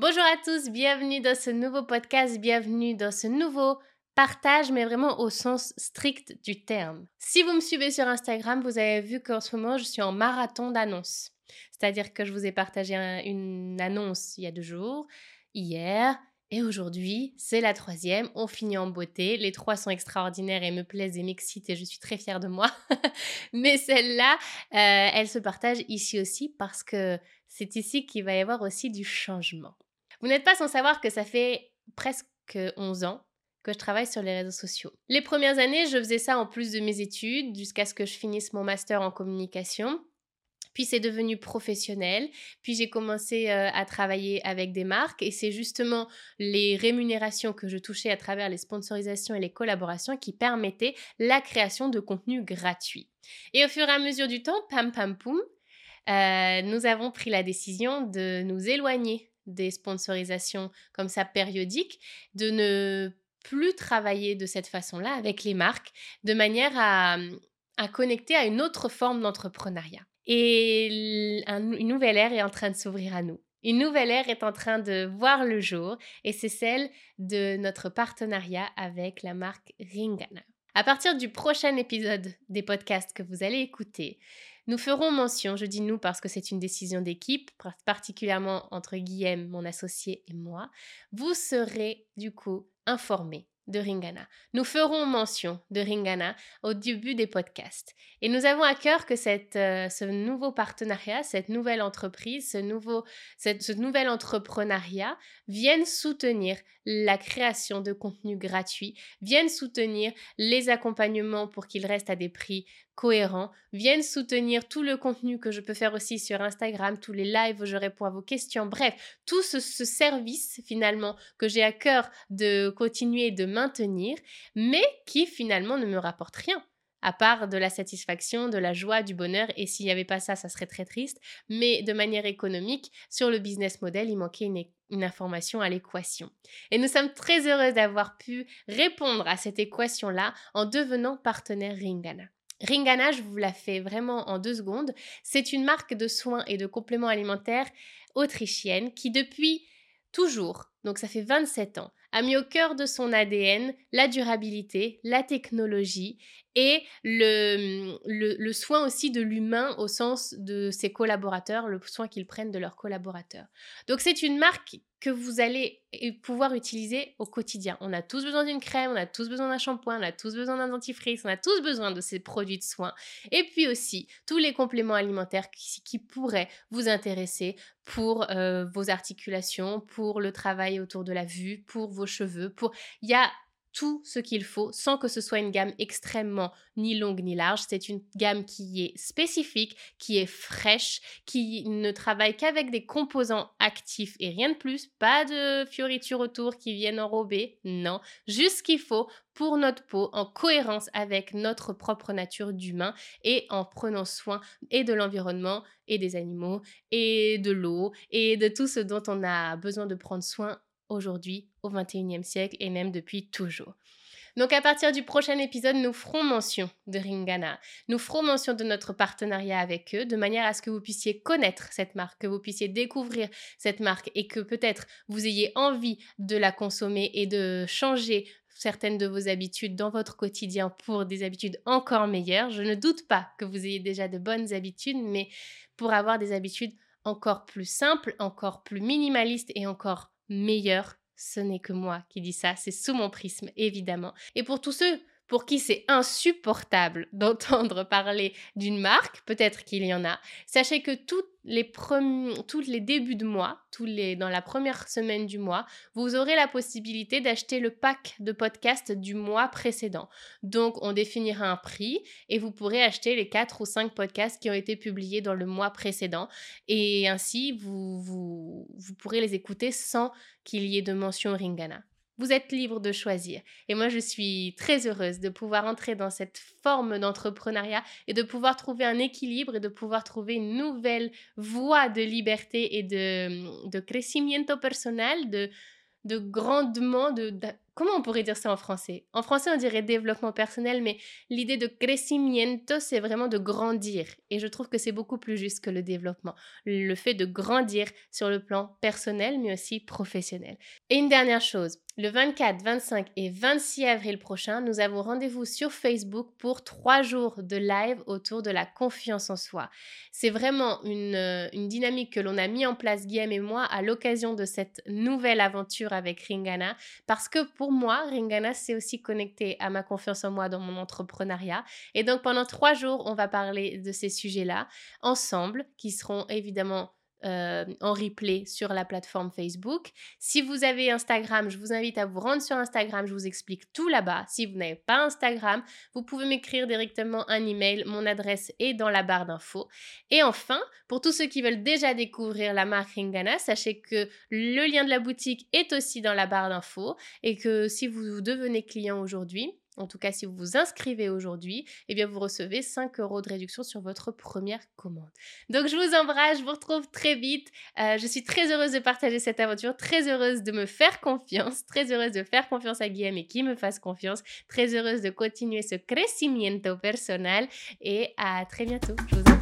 Bonjour à tous, bienvenue dans ce nouveau podcast, bienvenue dans ce nouveau partage, mais vraiment au sens strict du terme. Si vous me suivez sur Instagram, vous avez vu qu'en ce moment, je suis en marathon d'annonces. C'est-à-dire que je vous ai partagé une annonce il y a deux jours, hier, et aujourd'hui, c'est la troisième. On finit en beauté. Les trois sont extraordinaires et me plaisent et m'excitent et je suis très fière de moi. Mais celle-là, euh, elle se partage ici aussi parce que c'est ici qu'il va y avoir aussi du changement. Vous n'êtes pas sans savoir que ça fait presque 11 ans que je travaille sur les réseaux sociaux. Les premières années, je faisais ça en plus de mes études jusqu'à ce que je finisse mon master en communication. Puis c'est devenu professionnel. Puis j'ai commencé euh, à travailler avec des marques et c'est justement les rémunérations que je touchais à travers les sponsorisations et les collaborations qui permettaient la création de contenu gratuit. Et au fur et à mesure du temps, pam pam poum, euh, nous avons pris la décision de nous éloigner des sponsorisations comme ça périodiques, de ne plus travailler de cette façon-là avec les marques, de manière à, connecter à une autre forme d'entrepreneuriat. Et une nouvelle ère est en train de s'ouvrir à nous. Une nouvelle ère est en train de voir le jour et c'est celle de notre partenariat avec la marque Ringana. À partir du prochain épisode des podcasts que vous allez écouter, nous ferons mention, je dis nous parce que c'est une décision d'équipe, particulièrement entre Guillaume, mon associé, et moi. Vous serez du coup informés de Ringana. Nous ferons mention de Ringana au début des podcasts. Et nous avons à cœur que cette, euh, ce nouveau partenariat, cette nouvelle entreprise, ce nouveau, ce nouvel entrepreneuriat vienne soutenir la création de contenus gratuits, vienne soutenir les accompagnements pour qu'ils restent à des prix cohérents, viennent soutenir tout le contenu que je peux faire aussi sur Instagram, tous les lives où je réponds à vos questions, bref, tout ce, service finalement que j'ai à cœur de continuer de maintenir, mais qui finalement ne me rapporte rien à part de la satisfaction, de la joie, du bonheur, et s'il n'y avait pas ça, ça serait très triste, mais de manière économique, sur le business model, il manquait une, une information à l'équation. Et nous sommes très heureux d'avoir pu répondre à cette équation-là en devenant partenaire Ringana. Ringana, je vous la fais vraiment en deux secondes. C'est une marque de soins et de compléments alimentaires autrichienne qui depuis toujours, donc ça fait 27 ans, a mis au cœur de son ADN la durabilité, la technologie et le, le, soin aussi de l'humain au sens de ses collaborateurs, le soin qu'ils prennent de leurs collaborateurs. Donc c'est une marque que vous allez pouvoir utiliser au quotidien. On a tous besoin d'une crème, on a tous besoin d'un shampoing, on a tous besoin d'un dentifrice, on a tous besoin de ces produits de soins. Et puis aussi tous les compléments alimentaires qui, qui pourraient vous intéresser pour euh, vos articulations, pour le travail autour de la vue, pour vos cheveux, pour... Il y a tout ce qu'il faut sans que ce soit une gamme extrêmement ni longue ni large. C'est une gamme qui est spécifique, qui est fraîche, qui ne travaille qu'avec des composants actifs et rien de plus. Pas de fioritures autour qui viennent enrober. Non, juste ce qu'il faut pour notre peau en cohérence avec notre propre nature d'humain et en prenant soin et de l'environnement et des animaux et de l'eau et de tout ce dont on a besoin de prendre soin aujourd'hui, au XXIe siècle et même depuis toujours. Donc à partir du prochain épisode, nous ferons mention de Ringana. Nous ferons mention de notre partenariat avec eux, de manière à ce que vous puissiez connaître cette marque, que vous puissiez découvrir cette marque et que peut-être vous ayez envie de la consommer et de changer certaines de vos habitudes dans votre quotidien pour des habitudes encore meilleures. Je ne doute pas que vous ayez déjà de bonnes habitudes, mais pour avoir des habitudes encore plus simples, encore plus minimalistes et encore meilleur, ce n'est que moi qui dis ça, c'est sous mon prisme évidemment. Et pour tous ceux pour qui c'est insupportable d'entendre parler d'une marque, peut-être qu'il y en a, sachez que toutes les, tous les débuts de mois, tous les, dans la première semaine du mois, vous aurez la possibilité d'acheter le pack de podcasts du mois précédent. Donc, on définira un prix et vous pourrez acheter les 4 ou 5 podcasts qui ont été publiés dans le mois précédent. Et ainsi, vous, vous, vous pourrez les écouter sans qu'il y ait de mention Ringana. Vous êtes libre de choisir. Et moi, je suis très heureuse de pouvoir entrer dans cette forme d'entrepreneuriat et de pouvoir trouver un équilibre et de pouvoir trouver une nouvelle voie de liberté et de, de crecimiento personnel, de, de grandement, de, comment on pourrait dire ça en français? En français, on dirait développement personnel, mais l'idée de crecimiento, c'est vraiment de grandir. Et je trouve que c'est beaucoup plus juste que le développement. Le fait de grandir sur le plan personnel, mais aussi professionnel. Et une dernière chose, le 24, 25 et 26 avril prochain, nous avons rendez-vous sur Facebook pour trois jours de live autour de la confiance en soi. C'est vraiment une, euh, une, dynamique que l'on a mis en place, Guillaume et moi, à l'occasion de cette nouvelle aventure avec Ringana, parce que pour moi, Ringana, c'est aussi connecté à ma confiance en moi dans mon entrepreneuriat. Et donc pendant trois jours, on va parler de ces sujets-là ensemble, qui seront évidemment euh, en replay sur la plateforme Facebook. Si vous avez Instagram, je vous invite à vous rendre sur Instagram, je vous explique tout là-bas. Si vous n'avez pas Instagram, vous pouvez m'écrire directement un email, mon adresse est dans la barre d'infos. Et enfin, pour tous ceux qui veulent déjà découvrir la marque Ringana, sachez que le lien de la boutique est aussi dans la barre d'infos et que si vous devenez client aujourd'hui, en tout cas, si vous vous inscrivez aujourd'hui, eh bien, vous recevez 5 euros de réduction sur votre première commande. Donc, je vous embrasse, je vous retrouve très vite. Euh, je suis très heureuse de partager cette aventure, très heureuse de me faire confiance, très heureuse de faire confiance à Guillaume et qui me fasse confiance, très heureuse de continuer ce crecimiento personnel et à très bientôt. Je vous embrasse.